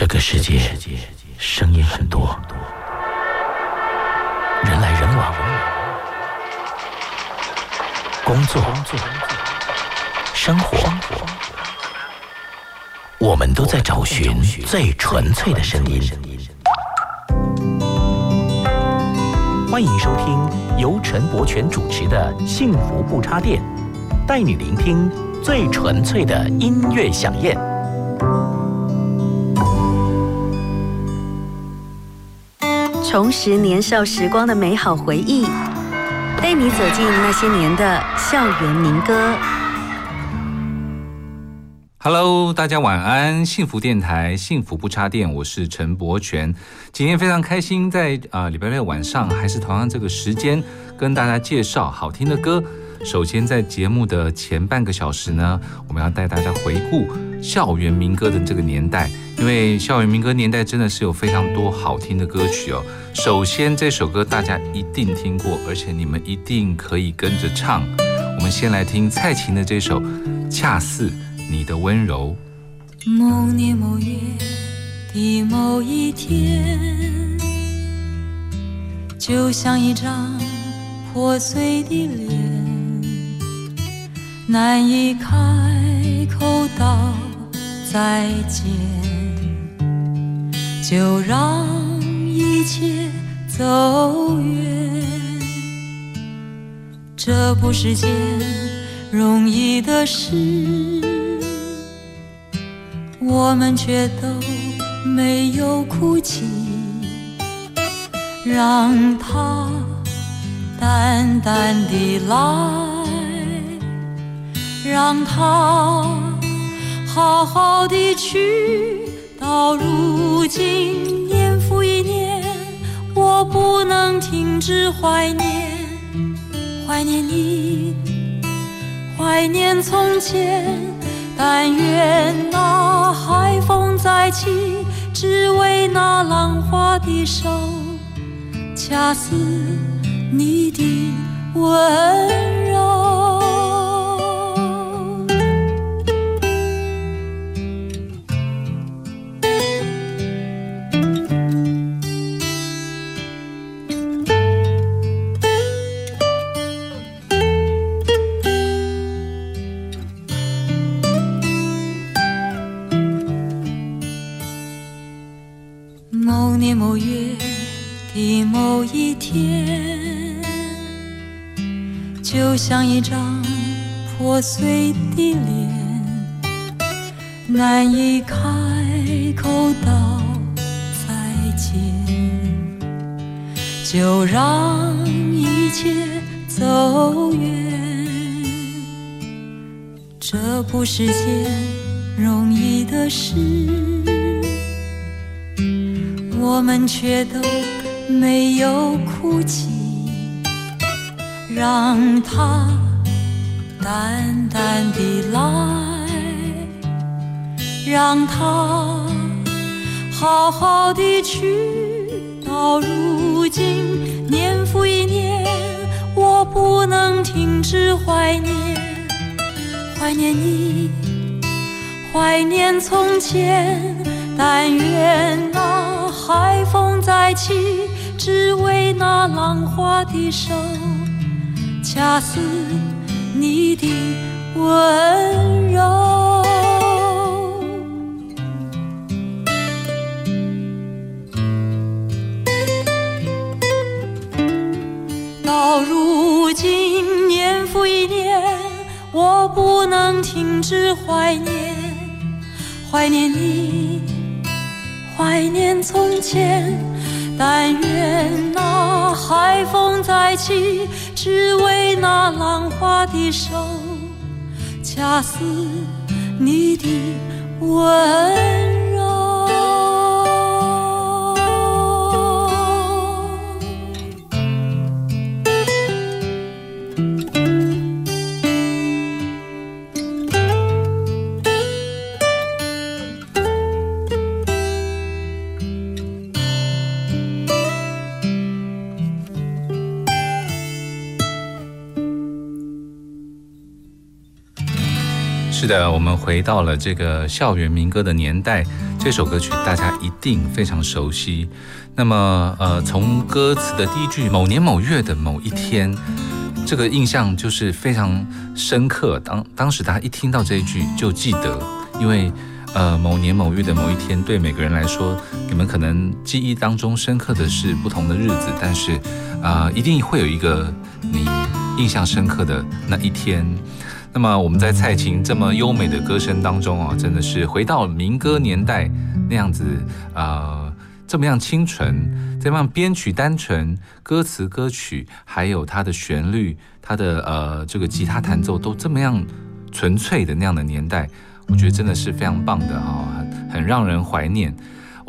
这个世界声音很多，人来人往，工作、生活，我们都在找寻最纯粹的声音。欢迎收听由陈柏权主持的《幸福不插电》，带你聆听最纯粹的音乐响宴。重拾年少时光的美好回忆，带你走进那些年的校园民歌。Hello，大家晚安！幸福电台，幸福不插电，我是陈柏权。今天非常开心在，啊礼拜六晚上还是同样这个时间，跟大家介绍好听的歌。首先，在节目的前半个小时呢，我们要带大家回顾校园民歌的这个年代，因为校园民歌年代真的是有非常多好听的歌曲哦。首先，这首歌大家一定听过，而且你们一定可以跟着唱。我们先来听蔡琴的这首《恰似你的温柔》。某年某月的某一天，就像一张破碎的脸，难以开口道再见，就让一切走远。这不是件容易的事。我们却都没有哭泣，让它淡淡的来，让它好好的去。到如今，年复一年，我不能停止怀念，怀念你，怀念从前。但愿那海风再起，只为那浪花的手，恰似你的温柔。破碎的脸，难以开口道再见，就让一切走远。这不是件容易的事。我们却都没有哭泣，让它淡淡的来，让它好好的去。到如今，年复一年，我不能停止怀念，怀念你，怀念从前。但愿那海风再起，只为那浪花的手，恰似你的温柔。到如今，年复一年，我不能停止怀念，怀念你。怀念从前，但愿那海风再起，只为那浪花的手，恰似你的温柔。的，我们回到了这个校园民歌的年代，这首歌曲大家一定非常熟悉。那么，呃，从歌词的第一句“某年某月的某一天”，这个印象就是非常深刻。当当时大家一听到这一句就记得，因为呃，某年某月的某一天，对每个人来说，你们可能记忆当中深刻的是不同的日子，但是啊，一定会有一个你印象深刻的那一天。那么我们在蔡琴这么优美的歌声当中啊，真的是回到民歌年代那样子，呃，这么样清纯，这么样编曲单纯，歌词歌曲还有它的旋律，它的呃这个吉他弹奏都这么样纯粹的那样的年代，我觉得真的是非常棒的啊，很很让人怀念。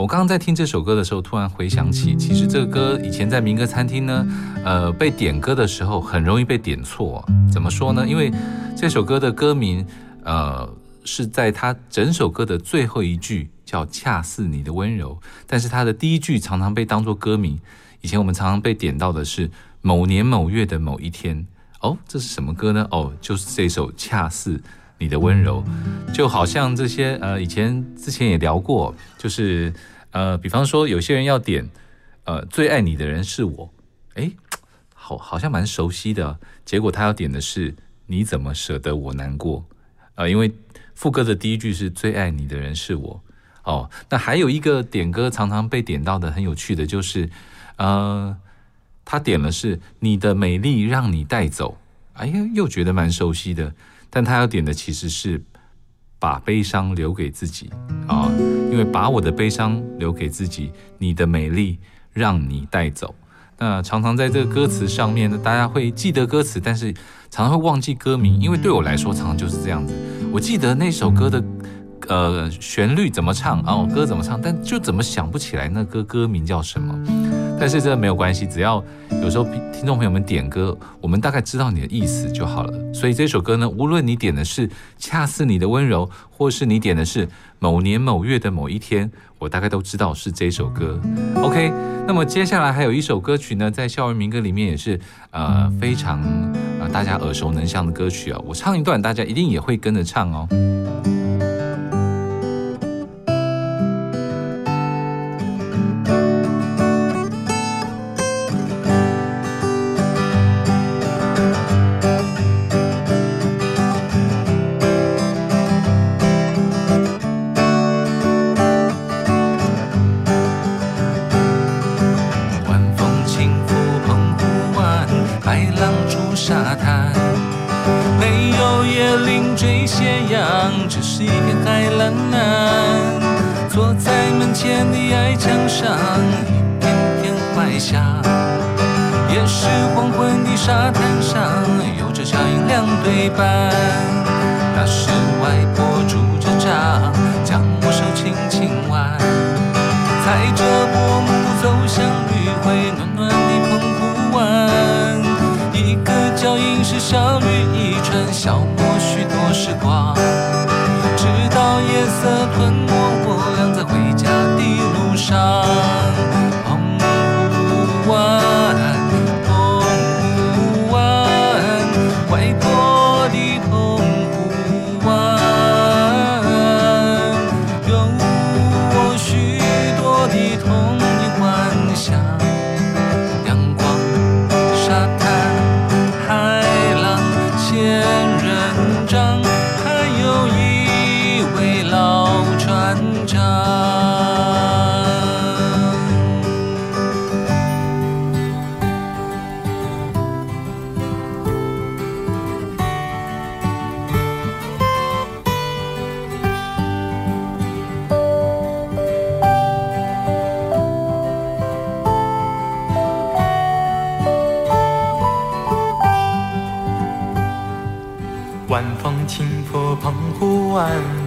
我刚刚在听这首歌的时候，突然回想起，其实这个歌以前在民歌餐厅呢，呃，被点歌的时候很容易被点错。怎么说呢？因为这首歌的歌名，呃，是在它整首歌的最后一句叫“恰似你的温柔”，但是它的第一句常常被当作歌名。以前我们常常被点到的是某年某月的某一天。哦，这是什么歌呢？哦，就是这首“恰似”。你的温柔，就好像这些呃，以前之前也聊过，就是呃，比方说有些人要点呃，最爱你的人是我，哎，好，好像蛮熟悉的。结果他要点的是你怎么舍得我难过？呃，因为副歌的第一句是最爱你的人是我。哦，那还有一个点歌常常被点到的很有趣的就是，呃，他点了是你的美丽让你带走，哎呀，又觉得蛮熟悉的。但他要点的其实是把悲伤留给自己啊，因为把我的悲伤留给自己，你的美丽让你带走。那常常在这个歌词上面呢，大家会记得歌词，但是常常会忘记歌名，因为对我来说常常就是这样子。我记得那首歌的呃旋律怎么唱啊，歌怎么唱，但就怎么想不起来那歌歌名叫什么。但是这没有关系，只要有时候听众朋友们点歌，我们大概知道你的意思就好了。所以这首歌呢，无论你点的是恰似你的温柔，或是你点的是某年某月的某一天，我大概都知道是这首歌。OK，那么接下来还有一首歌曲呢，在校园民歌里面也是呃非常呃大家耳熟能详的歌曲啊，我唱一段，大家一定也会跟着唱哦。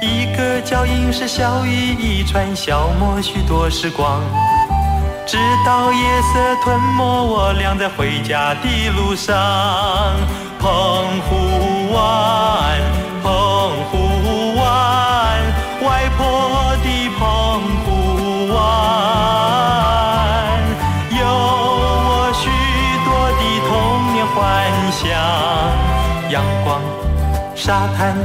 一个脚印是小雨一串，消磨许多时光。直到夜色吞没我俩在回家的路上。澎湖湾，澎湖湾，外婆的澎湖湾，有我许多的童年幻想，阳光，沙滩。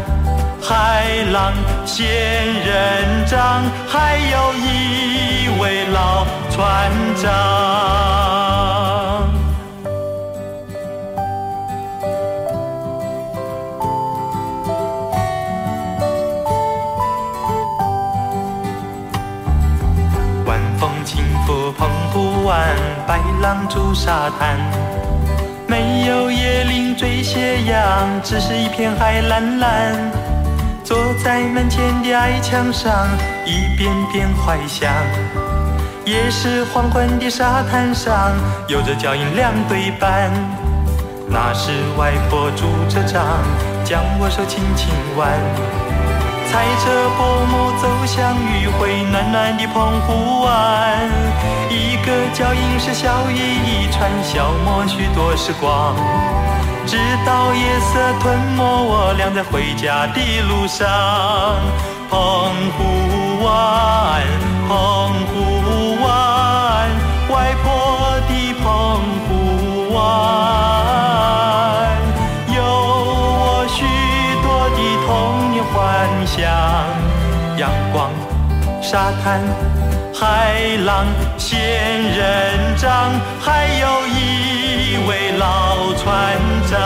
海浪、仙人掌，还有一位老船长。晚风轻拂澎湖湾，白浪逐沙滩，没有椰林缀斜阳，只是一片海蓝蓝。坐在门前的矮墙上，一遍遍怀想。也是黄昏的沙滩上，有着脚印两对半。那是外婆拄着杖，将我手轻轻挽。踩着薄暮走向余晖暖暖的澎湖湾。一个脚印是笑语一串，消磨许多时光。直到夜色吞没我俩在回家的路上，澎湖湾，澎湖湾，外婆的澎湖湾，有我许多的童年幻想，阳光，沙滩，海浪，仙人掌，还有一船长。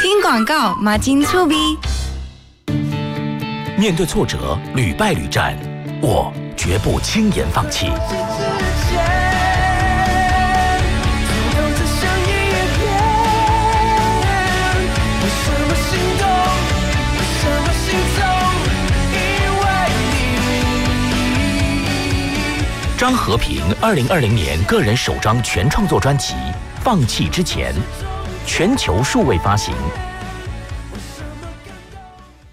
听广告，马金粗逼。面对挫折，屡败屡战，我绝不轻言放弃。张和平二零二零年个人首张全创作专辑《放弃之前》，全球数位发行。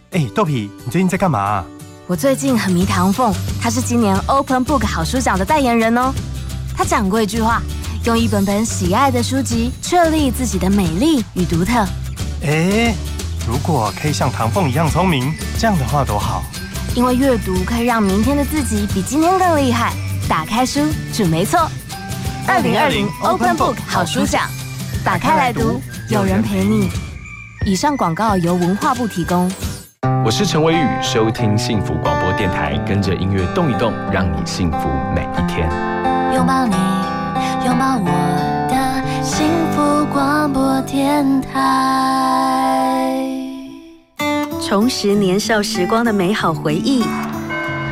哎，豆皮，你最近在干嘛？我最近很迷唐凤，他是今年 Open Book 好书奖的代言人哦。他讲过一句话：用一本本喜爱的书籍，确立自己的美丽与独特。哎，如果可以像唐凤一样聪明，这样的话多好。因为阅读可以让明天的自己比今天更厉害。打开书，准没错。二零二零 Open Book 好书奖，打开来读，有人陪你。以上广告由文化部提供。我是陈伟宇，收听幸福广播电台，跟着音乐动一动，让你幸福每一天。拥抱你，拥抱我的幸福广播电台。重拾年少时光的美好回忆，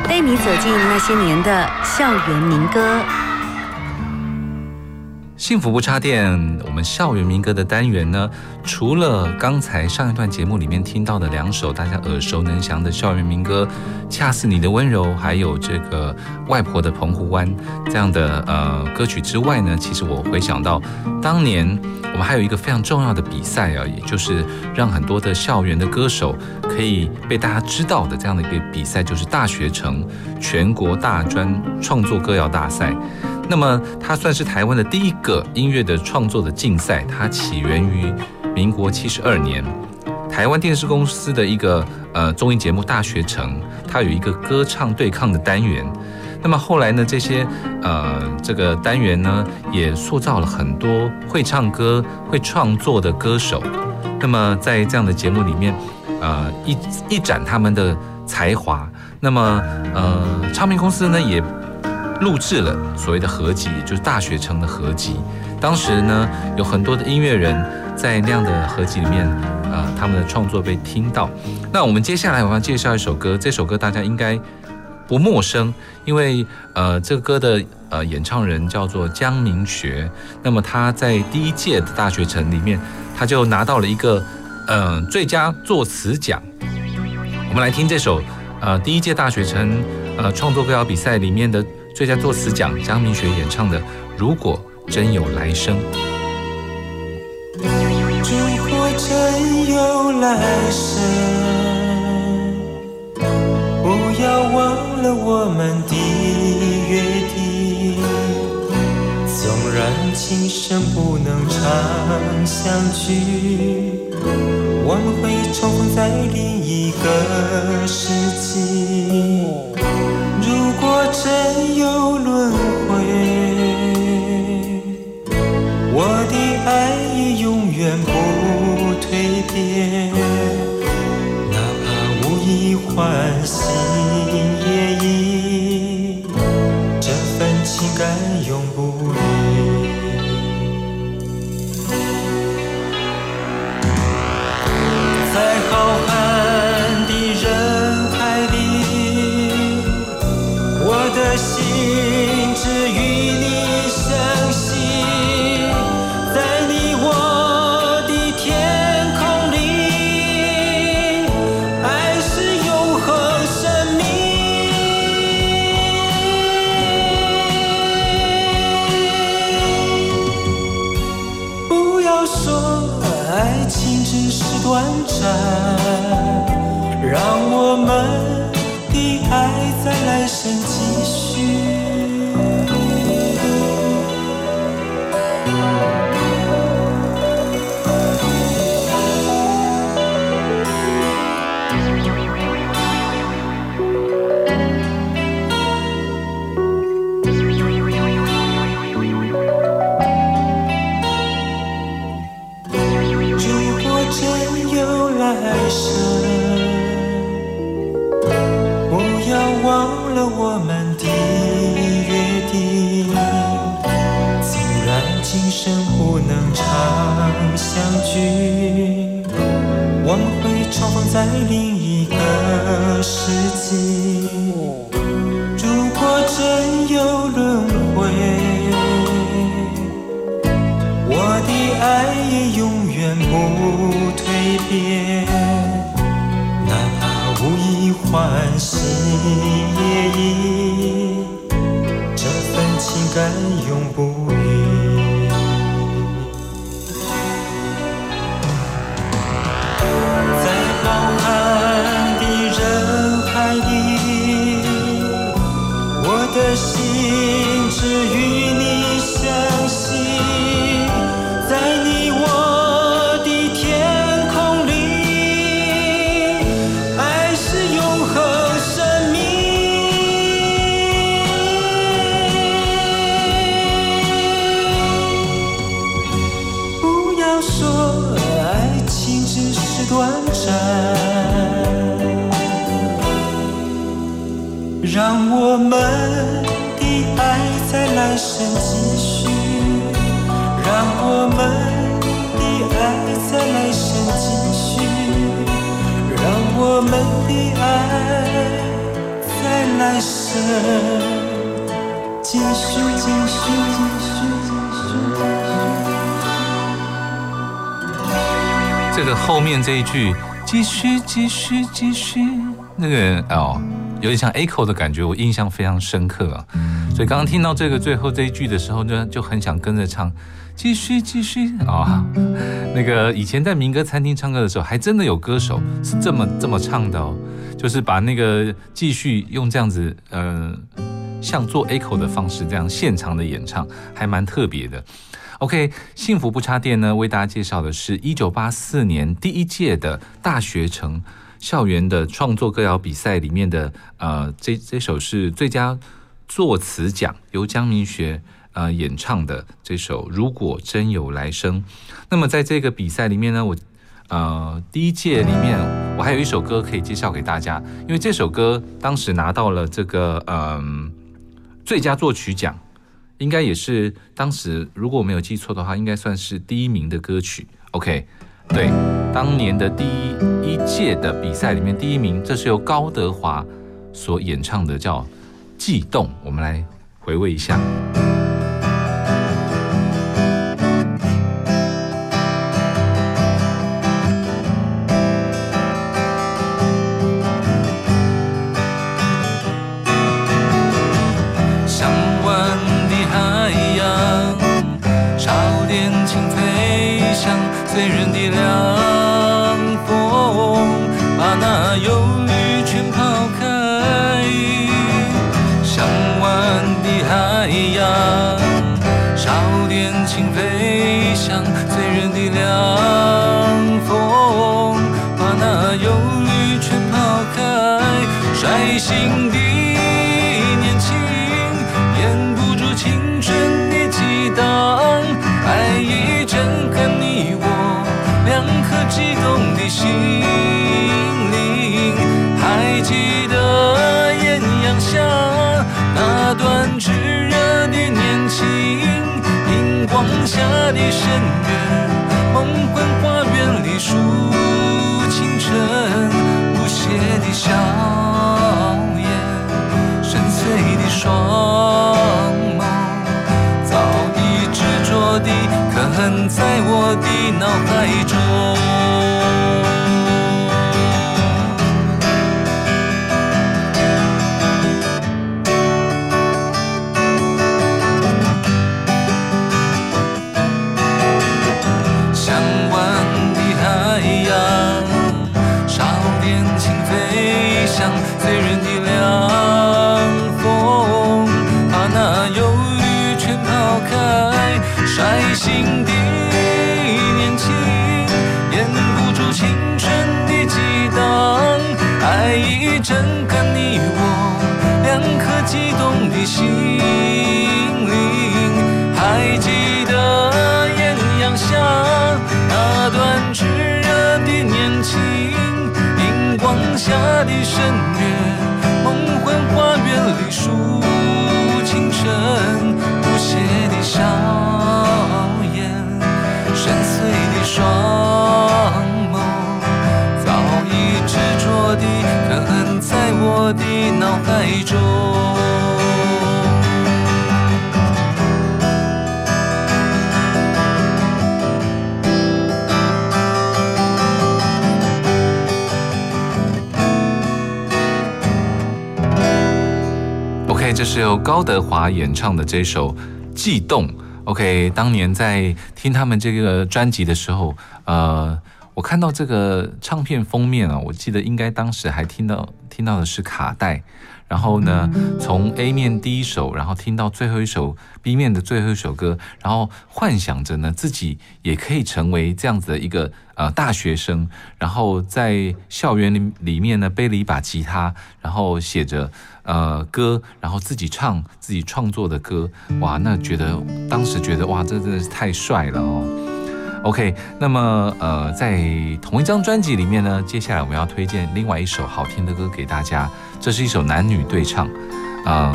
带你走进那些年的校园民歌。幸福不插电，我们校园民歌的单元呢，除了刚才上一段节目里面听到的两首大家耳熟能详的校园民歌，《恰似你的温柔》，还有这个《外婆的澎湖湾》这样的呃歌曲之外呢，其实我回想到当年我们还有一个非常重要的比赛啊，也就是让很多的校园的歌手可以被大家知道的这样的一个比赛，就是大学城全国大专创作歌谣大赛。那么，它算是台湾的第一个音乐的创作的竞赛。它起源于民国七十二年，台湾电视公司的一个呃综艺节目《大学城》，它有一个歌唱对抗的单元。那么后来呢，这些呃这个单元呢，也塑造了很多会唱歌、会创作的歌手。那么在这样的节目里面，呃一一展他们的才华。那么呃唱片公司呢也。录制了所谓的合集，就是大学城的合集。当时呢，有很多的音乐人在那样的合集里面，呃，他们的创作被听到。那我们接下来我要介绍一首歌，这首歌大家应该不陌生，因为呃，这个歌的呃演唱人叫做江明学。那么他在第一届的大学城里面，他就拿到了一个呃最佳作词奖。我们来听这首呃第一届大学城呃创作歌谣比赛里面的最佳作词奖，江明学演唱的《如果真有来生》。如果真有来生，不要忘了我们的约定。纵然今生不能常相聚，我们会重在另一个世纪。如果真有轮回，我的爱也永远不蜕变，是生不能常相聚，我们会重逢在另一个世纪。短暂。让我们的爱在来生继续，让我们的爱在来生继续，让我们的爱在来生继续，继续，继续，这个后面这一句继续继续继续，那个哦，有点像 echo 的感觉，我印象非常深刻啊。所以刚刚听到这个最后这一句的时候呢，就很想跟着唱，继续继续啊、那个以前在民歌餐厅唱歌的时候，还真的有歌手是这么这么唱的哦，就是把那个继续用这样子呃，像做 echo 的方式这样现场的演唱，还蛮特别的。OK，幸福不插电呢，为大家介绍的是一九八四年第一届的大学城校园的创作歌谣比赛里面的呃，这这首是最佳作词奖，由江明学呃演唱的这首《如果真有来生》。那么在这个比赛里面呢，我呃第一届里面我还有一首歌可以介绍给大家，因为这首歌当时拿到了这个嗯、最佳作曲奖。应该也是当时，如果我没有记错的话，应该算是第一名的歌曲。OK，对，当年的第一一届的比赛里面第一名，这是由高德华所演唱的，叫《悸动》。我们来回味一下。激动的心灵，还记得艳阳下那段炙热的年轻，荧光下的身影我的脑海中。OK，这是由高德华演唱的这首《悸动》。OK，当年在听他们这个专辑的时候，呃，我看到这个唱片封面啊，我记得应该当时还听到听到的是卡带，然后呢，从 A 面第一首，然后听到最后一首 B 面的最后一首歌，然后幻想着呢自己也可以成为这样子的一个呃大学生，然后在校园里里面呢背了一把吉他，然后写着呃歌，然后自己唱自己创作的歌，哇，那觉得当时觉得哇，这真的是太帅了哦。OK，那么呃，在同一张专辑里面呢，接下来我们要推荐另外一首好听的歌给大家，这是一首男女对唱，呃，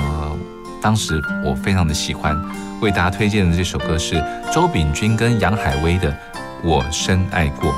当时我非常的喜欢，为大家推荐的这首歌是周秉钧跟杨海威的《我深爱过》。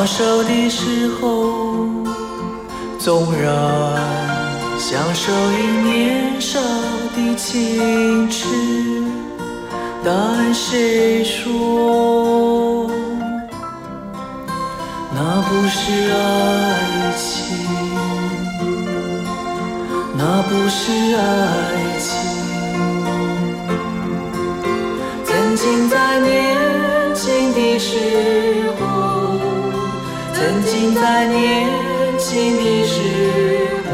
相守的时候。纵然相守于年少的青痴，但谁说那不是爱情？那不是爱经在年轻的时候，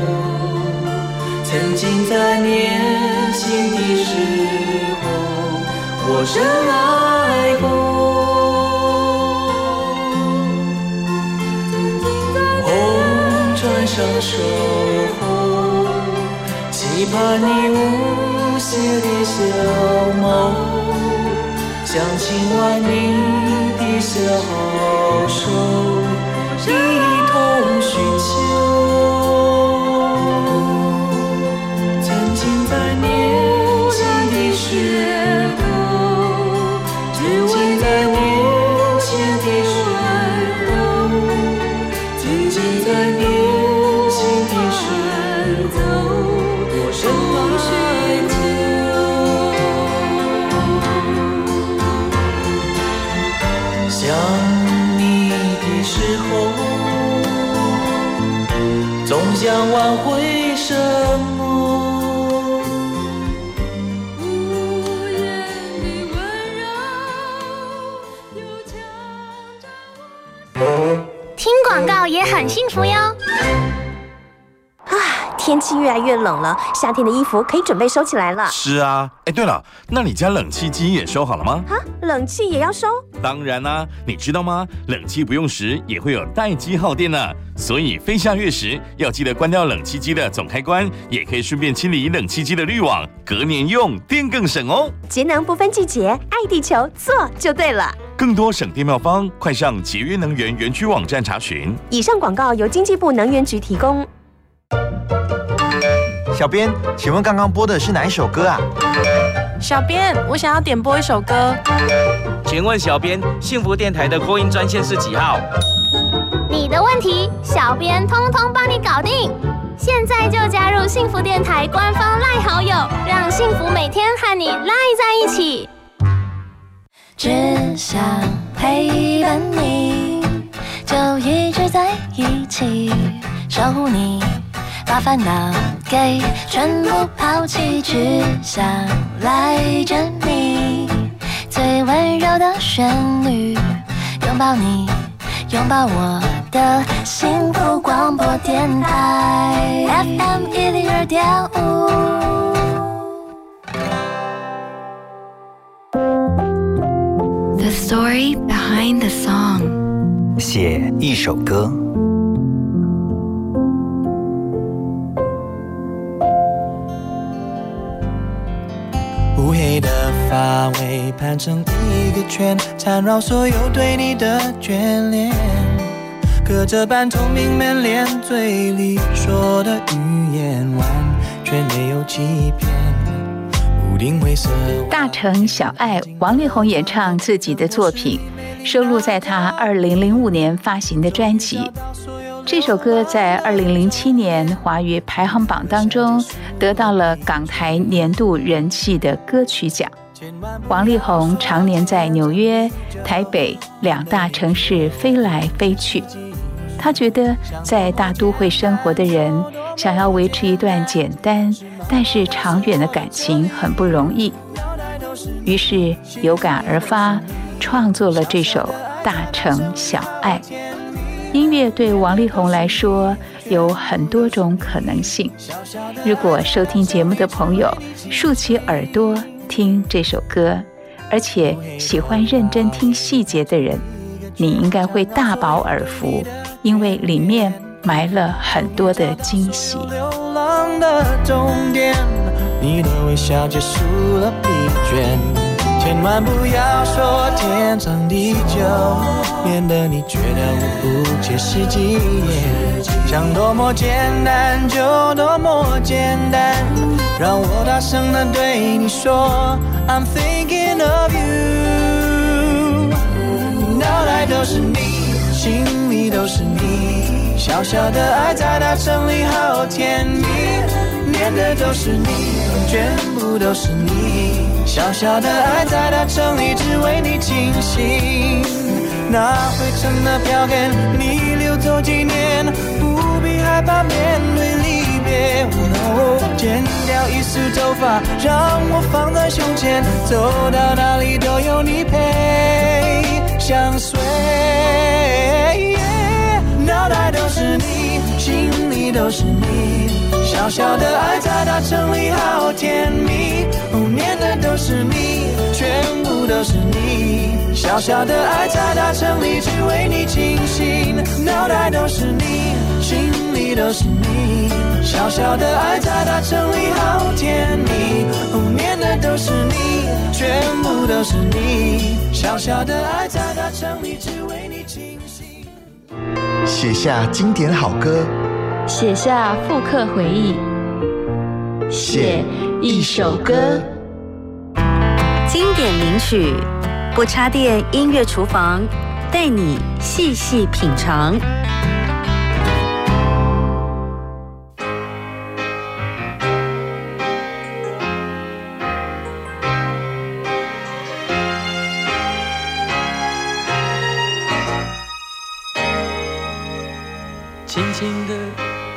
曾经在年轻的时候，我深爱过。红船上守候，期盼你无邪的笑眸，想亲吻你的小冷了，夏天的衣服可以准备收起来了。是啊，哎，对了，那你家冷气机也收好了吗？啊，冷气也要收？当然啦、你知道吗？冷气不用时也会有待机耗电呢，所以飞下月时要记得关掉冷气机的总开关，也可以顺便清理冷气机的滤网，隔年用电更省哦。节能不分季节，爱地球，做就对了。更多省电妙方，快上节约能源园区网站查询。以上广告由经济部能源局提供。小编，请问刚刚播的是哪一首歌啊？小编，我想要点播一首歌。请问小编，幸福电台的扩音专线是几号？你的问题，小编通通帮你搞定。现在就加入幸福电台官方赖好友，让幸福每天和你赖在一起。只想陪伴你，就一直在一起，守护你，把烦恼给全部抛弃，只想赖着你，最温柔的旋律，拥抱你，拥抱我的幸福广播电台 FM 一零二点五。The story behind the song。写一首歌。的发尾盘成一个圈，缠绕所有对你的眷恋。隔着半透明门帘，嘴里说的语言完全没有欺骗。屋顶灰色，大城小爱，王力宏演唱自己的作品，收录在他二零零五年发行的专辑。这首歌在二零零七年华语排行榜当中得到了港台年度人气的歌曲奖。王力宏常年在纽约、台北两大城市飞来飞去，他觉得在大都会生活的人想要维持一段简单但是长远的感情很不容易，于是有感而发，创作了这首《大城小爱》。音乐对王力宏来说有很多种可能性。如果收听节目的朋友竖起耳朵听这首歌，而且喜欢认真听细节的人，你应该会大饱耳福，因为里面埋了很多的惊喜。流浪的终点，你的微笑结束了疲倦。千万不要说天长地久，免得你觉得我不切实际。想多么简单就多么简单，让我大声的对你说，I'm thinking of you。脑袋都是你，心里都是你，小小的爱在大城里好甜蜜，念的都是你，全部都是你。小小的爱在大城里只为你倾心，那灰尘的票根你留作纪念，不害怕面对离别。剪掉一丝头发，让我放在胸前，走到哪里都有你陪相随。脑袋都是你，心里都是你。小小的爱在大城里好甜蜜，哦，念的都是你，全部都是你。小小的爱在大城里只为你倾心，脑袋都是你，心里都是你。小小的爱在大城里好甜蜜，哦，念的都是你，全部都是你。小小的爱在大城里只为你倾心。写下经典好歌，写下复刻回忆，写一首歌。经典名曲，不插电音乐厨房，带你细细品尝。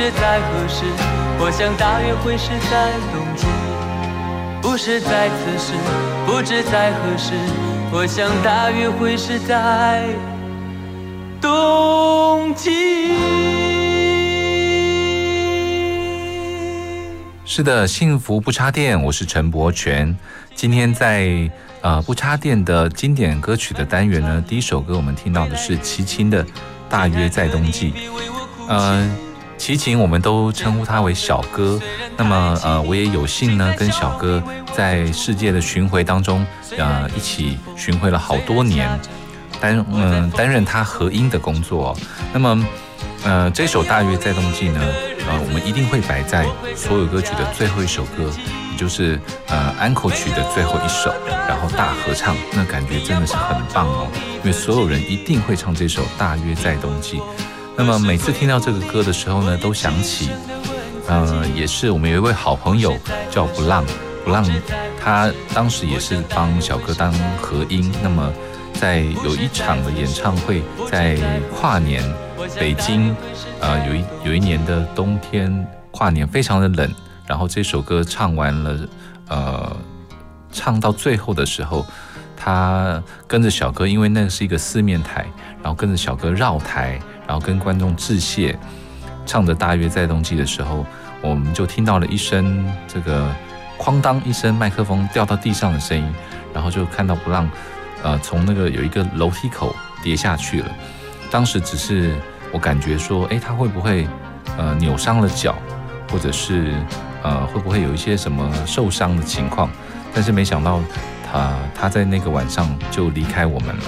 知在何时，我想大约会是在冬季。不是在此时，不知在何时，我想大约会是在冬季。是的，幸福不插电，我是陈柏权。今天在呃不插电的经典歌曲的单元呢，第一首歌我们听到的是齐秦的《大约在冬季》。呃，齐秦我们都称呼他为小哥。那么呃，我也有幸呢跟小哥在世界的巡回当中，呃一起巡回了好多年，担嗯、担任他合音的工作。那么呃这首《大约在冬季》呢，呃我们一定会摆在所有歌曲的最后一首歌。也就是呃安可曲的最后一首，然后大合唱，那感觉真的是很棒哦，因为所有人一定会唱这首《大约在冬季》。那么每次听到这个歌的时候呢，都想起，呃，也是我们有一位好朋友叫不浪，不浪，他当时也是帮小哥当和音。那么在有一场的演唱会，在跨年，北京，呃，有一有一年的冬天跨年非常的冷。然后这首歌唱完了，呃，唱到最后的时候，他跟着小哥，因为那是一个四面台，然后跟着小哥绕台，然后跟观众致谢，唱着《大约在冬季》的时候，我们就听到了一声这个哐当一声麦克风掉到地上的声音，然后就看到不让，呃，从那个有一个楼梯口跌下去了。当时只是我感觉说，哎，他会不会？呃扭伤了脚，或者是呃会不会有一些什么受伤的情况。但是没想到他他在那个晚上就离开我们了，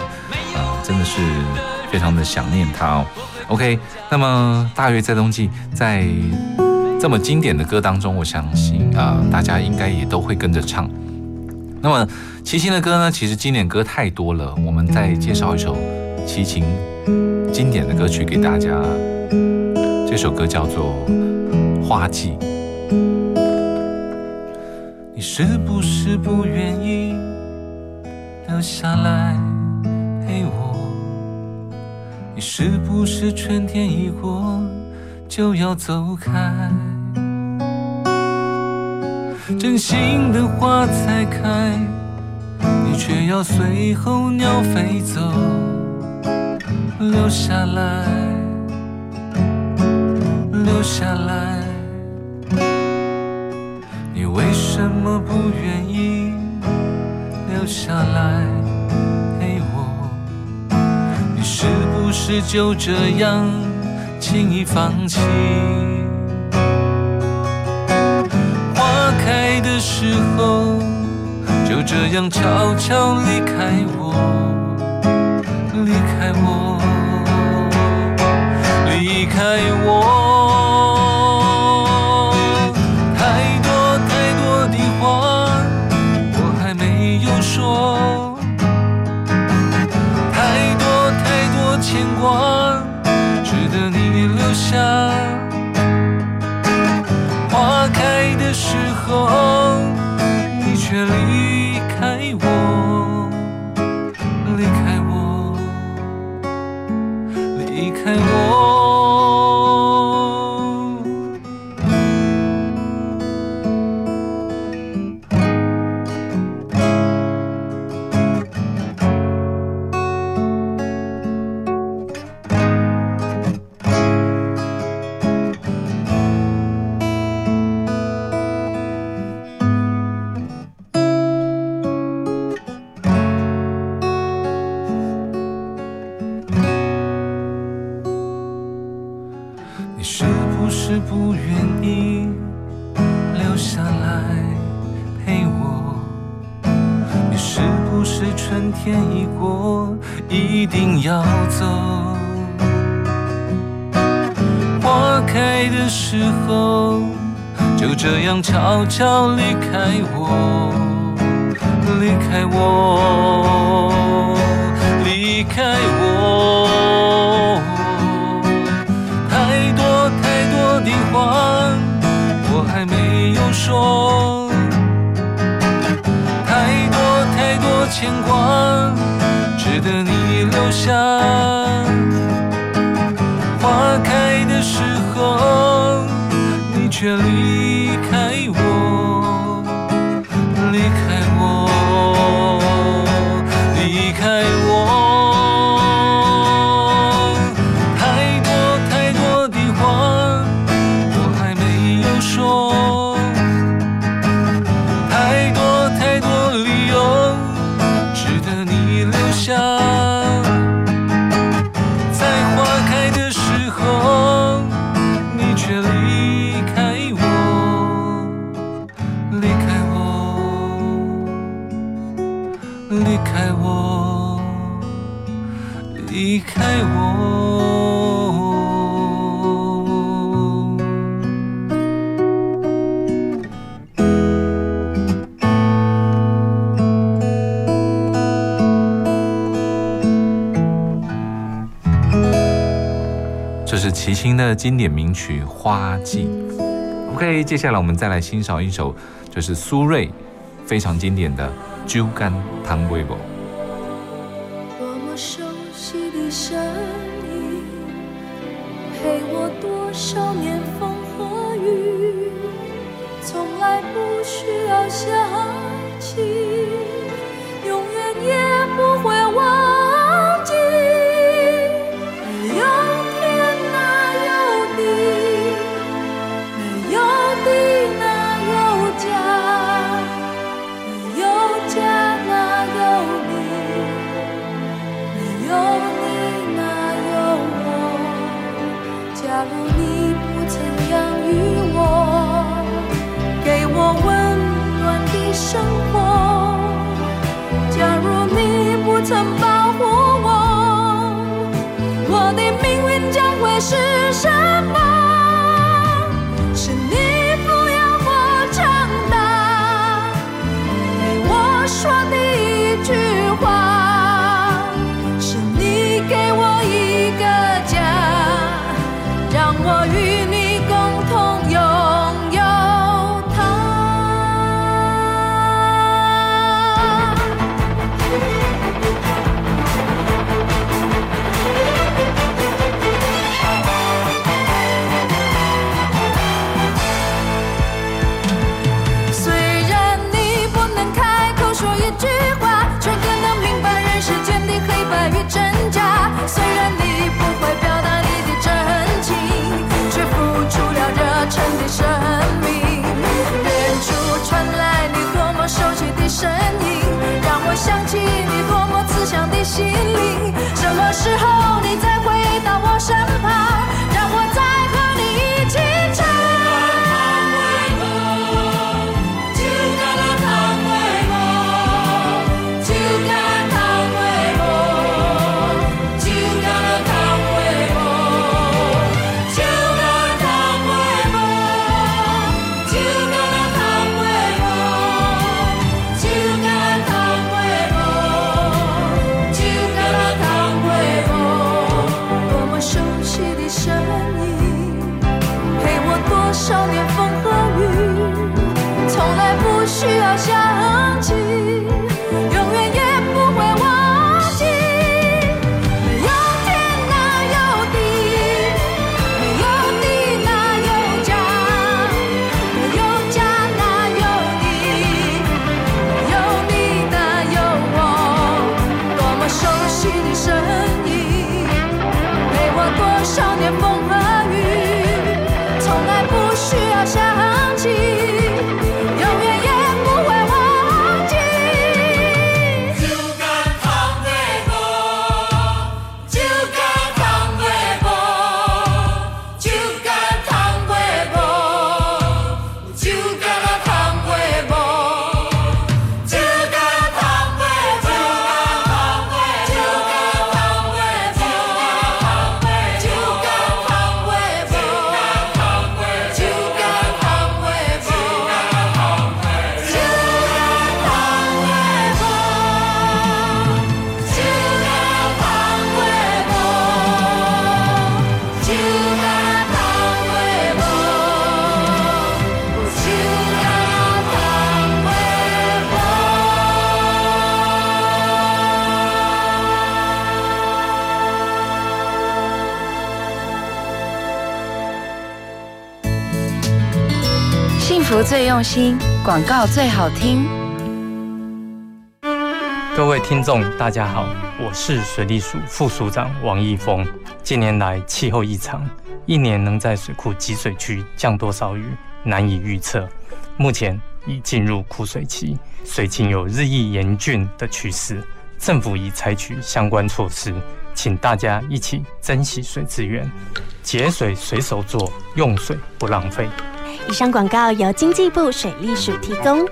啊，真的是非常的想念他哦。OK，那么大约在冬季在这么经典的歌当中，我相信啊大家应该也都会跟着唱。那么齐秦的歌呢，其实经典歌太多了，我们再介绍一首齐秦经典的歌曲给大家。这首歌叫做《花季》。你是不是不愿意留下来陪我？你是不是春天一过就要走开？真心的花才开，你却要随候鸟飞走，留下来，留下来。你为什么不愿意留下来陪我？你是不是就这样轻易放弃？花开的时候，就这样悄悄离开我，离开我，离开我。你是不是不愿意留下来陪我？你是不是春天一过一定要走？花开的时候，就这样悄悄离开我，离开我，离开我。光，值得你留下。花开的时候，你却离这是齐秦的经典名曲《花季》。OK，接下来我们再来欣赏一首，就是苏芮非常经典的《酒干倘卖无》。多么熟悉的声音，陪我多少年风和雨，从来不需要想起，曾保护我，我的命运将会是什么？最用心，广告最好听。各位听众，大家好，我是水利署副署长王义峰。近年来气候异常，一年能在水库集水区降多少雨难以预测。目前已进入枯水期，水情有日益严峻的趋势，政府已采取相关措施，请大家一起珍惜水资源，节水随手做，用水不浪费。以上广告由经济部水利署提供。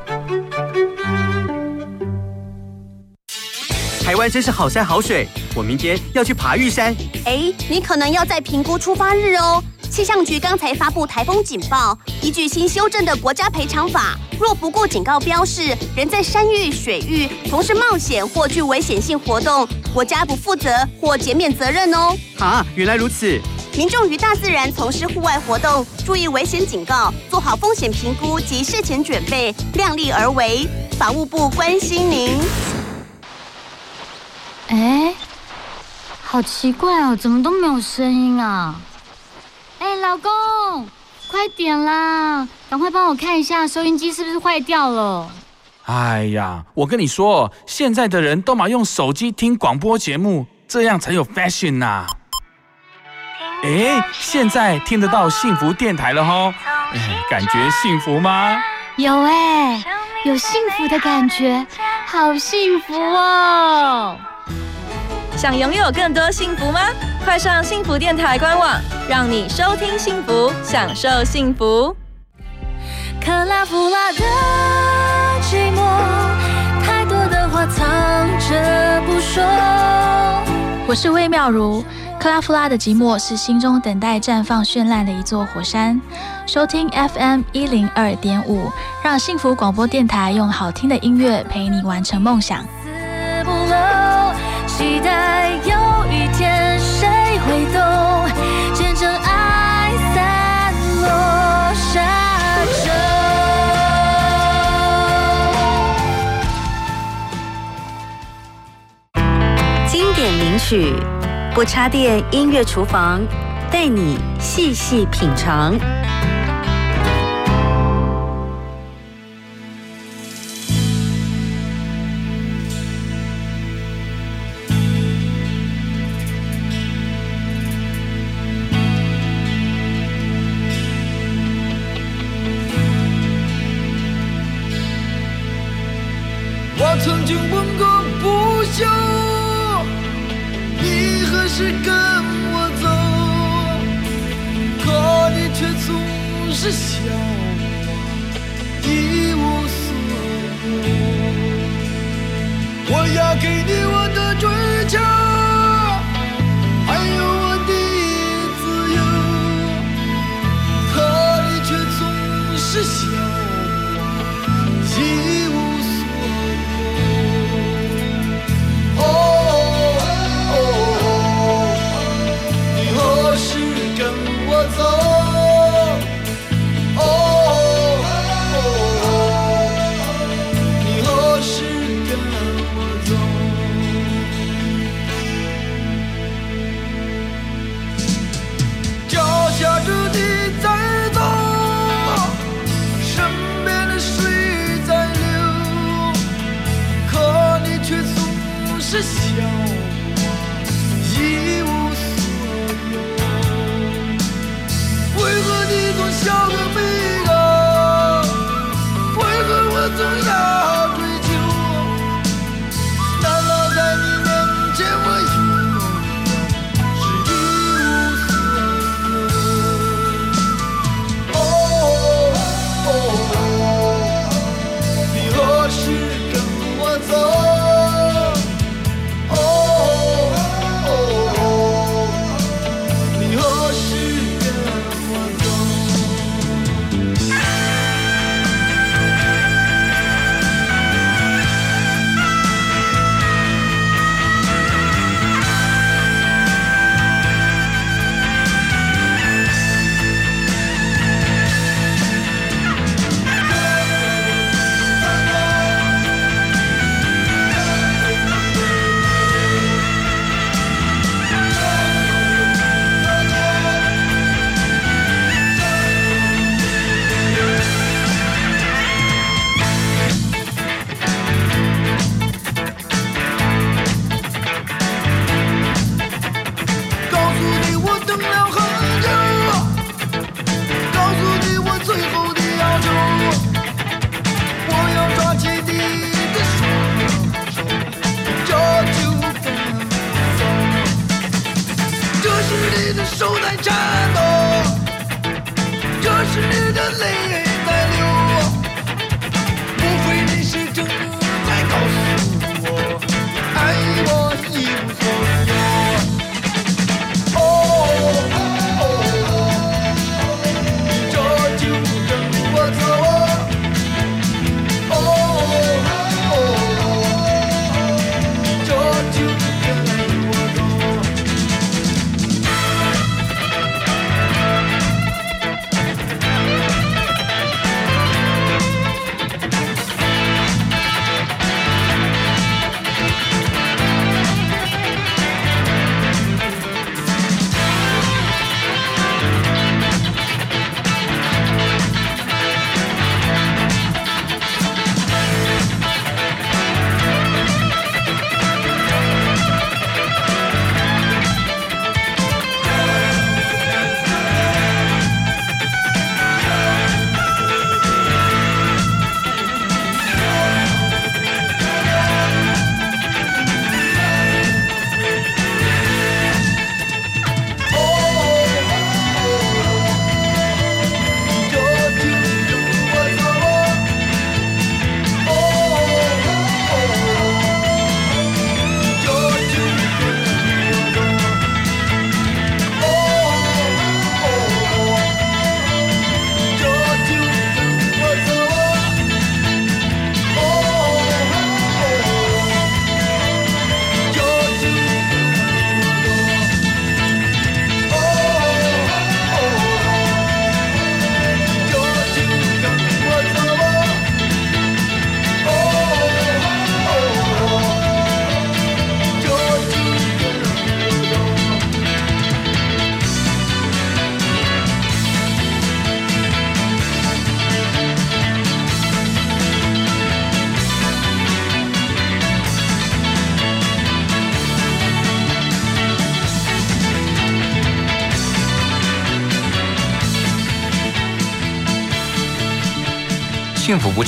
台湾真是好山好水，我明天要去爬玉山。哎，你可能要再评估出发日哦。气象局刚才发布台风警报，依据新修正的国家赔偿法，若不顾警告标示，人在山域、水域从事冒险或具危险性活动，国家不负责或减免责任哦。啊，原来如此。民众于大自然从事户外活动，注意危险警告，做好风险评估及事前准备，量力而为。法务部关心您。哎，好奇怪哦，怎么都没有声音啊？哎，老公，快点啦，赶快帮我看一下收音机是不是坏掉了。哎呀，我跟你说，现在的人都嘛用手机听广播节目，这样才有 fashion 呐、哎，现在听得到幸福电台了哈！哎，感觉幸福吗？有哎，有幸福的感觉，好幸福哦！想拥有更多幸福吗？快上幸福电台官网，让你收听幸福，享受幸福。克拉夫拉的寂寞，太多的话藏着不说。我是魏妙如。克拉夫拉的寂寞是心中等待绽放绚烂的一座火山。收听 fm 一零二点五让幸福广播电台用好听的音乐陪你完成梦想。不漏期待有一天谁会懂？见证爱散落沙洲经典名曲不插电音乐厨房带你细细品尝。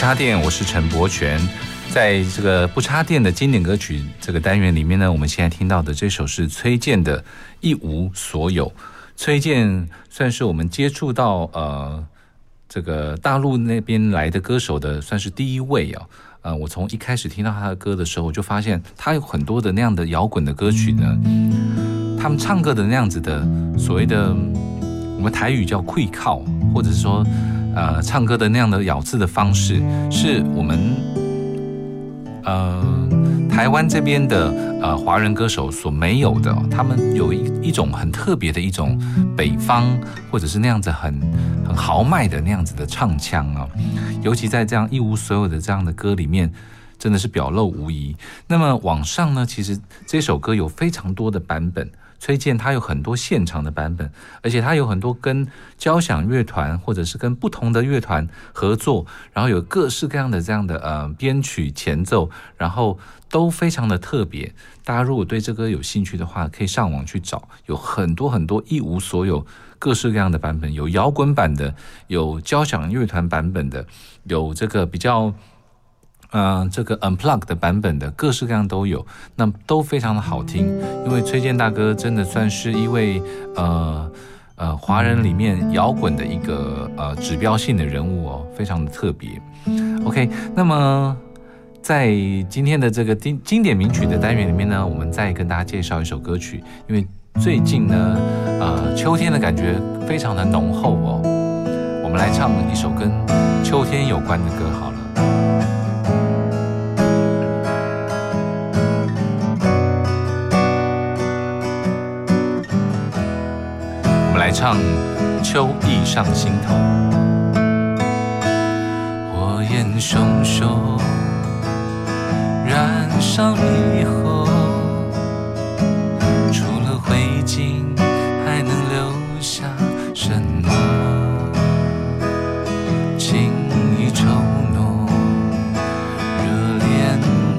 插电，我是陈柏权。在这个不插电的经典歌曲这个单元里面呢，我们现在听到的这首是崔健的《一无所有》。崔健算是我们接触到呃这个大陆那边来的歌手的算是第一位啊。呃，我从一开始听到他的歌的时候，我就发现他有很多的那样的摇滚的歌曲呢，他们唱歌的那样子的所谓的我们台语叫“会靠”，或者是说呃唱歌的那样的咬字的方式，是我们。呃，台湾这边的呃华人歌手所没有的，他们有一一种很特别的一种北方或者是那样子很很豪迈的那样子的唱腔啊，尤其在这样一无所有的这样的歌里面，真的是表露无遗。那么网上呢，其实这首歌有非常多的版本。崔健他有很多现场的版本，而且他有很多跟交响乐团或者是跟不同的乐团合作，然后有各式各样的这样的呃编曲前奏，然后都非常的特别。大家如果对这歌有兴趣的话，可以上网去找，有很多很多一无所有，各式各样的版本，有摇滚版的，有交响乐团版本的，有这个比较。嗯，这个 unplug 的版本的各式各样都有，那都非常的好听。因为崔健大哥真的算是一位呃呃华人里面摇滚的一个呃指标性的人物哦，非常的特别。OK，那么在今天的这个经经典名曲的单元里面呢，我们再跟大家介绍一首歌曲。因为最近呢，呃，秋天的感觉非常的浓厚哦，我们来唱一首跟秋天有关的歌好了。来唱秋意上心头，火焰熊熊燃烧以后，除了灰烬还能留下什么？情意稠浓，热恋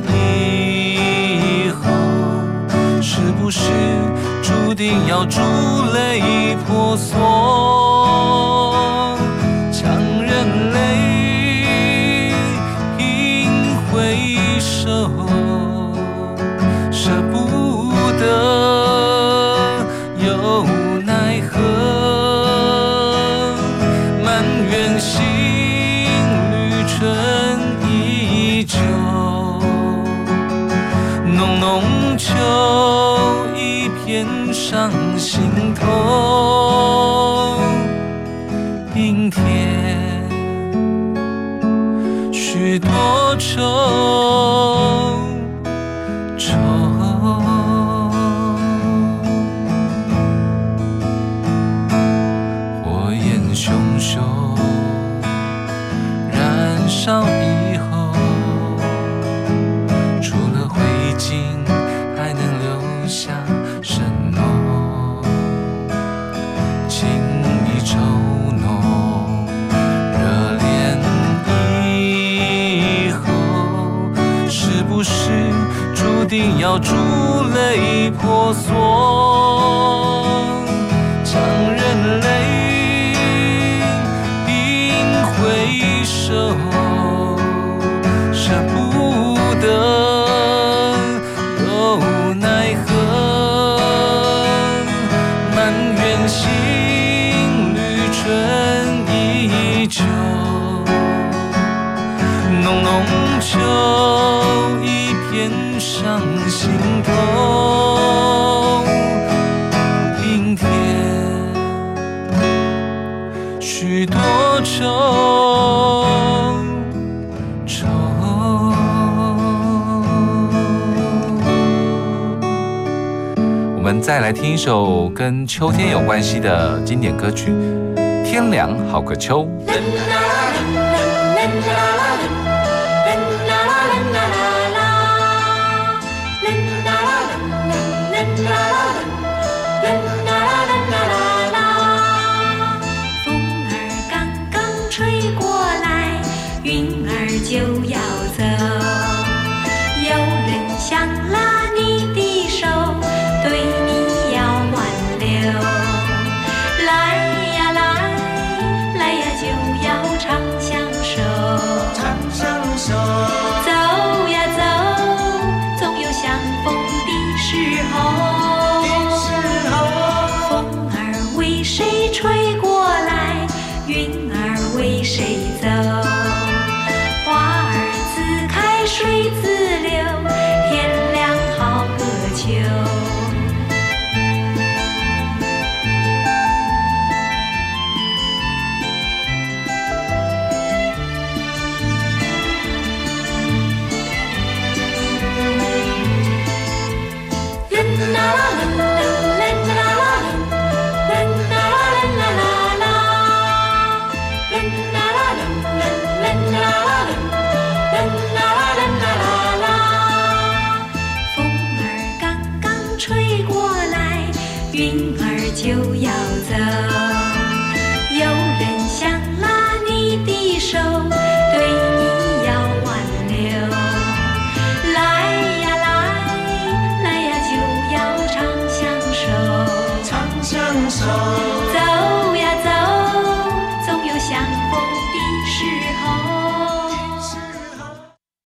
以后，是不是定要珠泪？婆娑，再来听一首跟秋天有关系的经典歌曲，《天凉好个秋》。